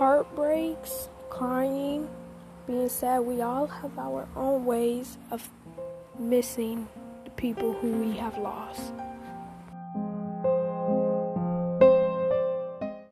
Heartbreaks, crying, being sad. We all have our own ways of missing the people who we have lost.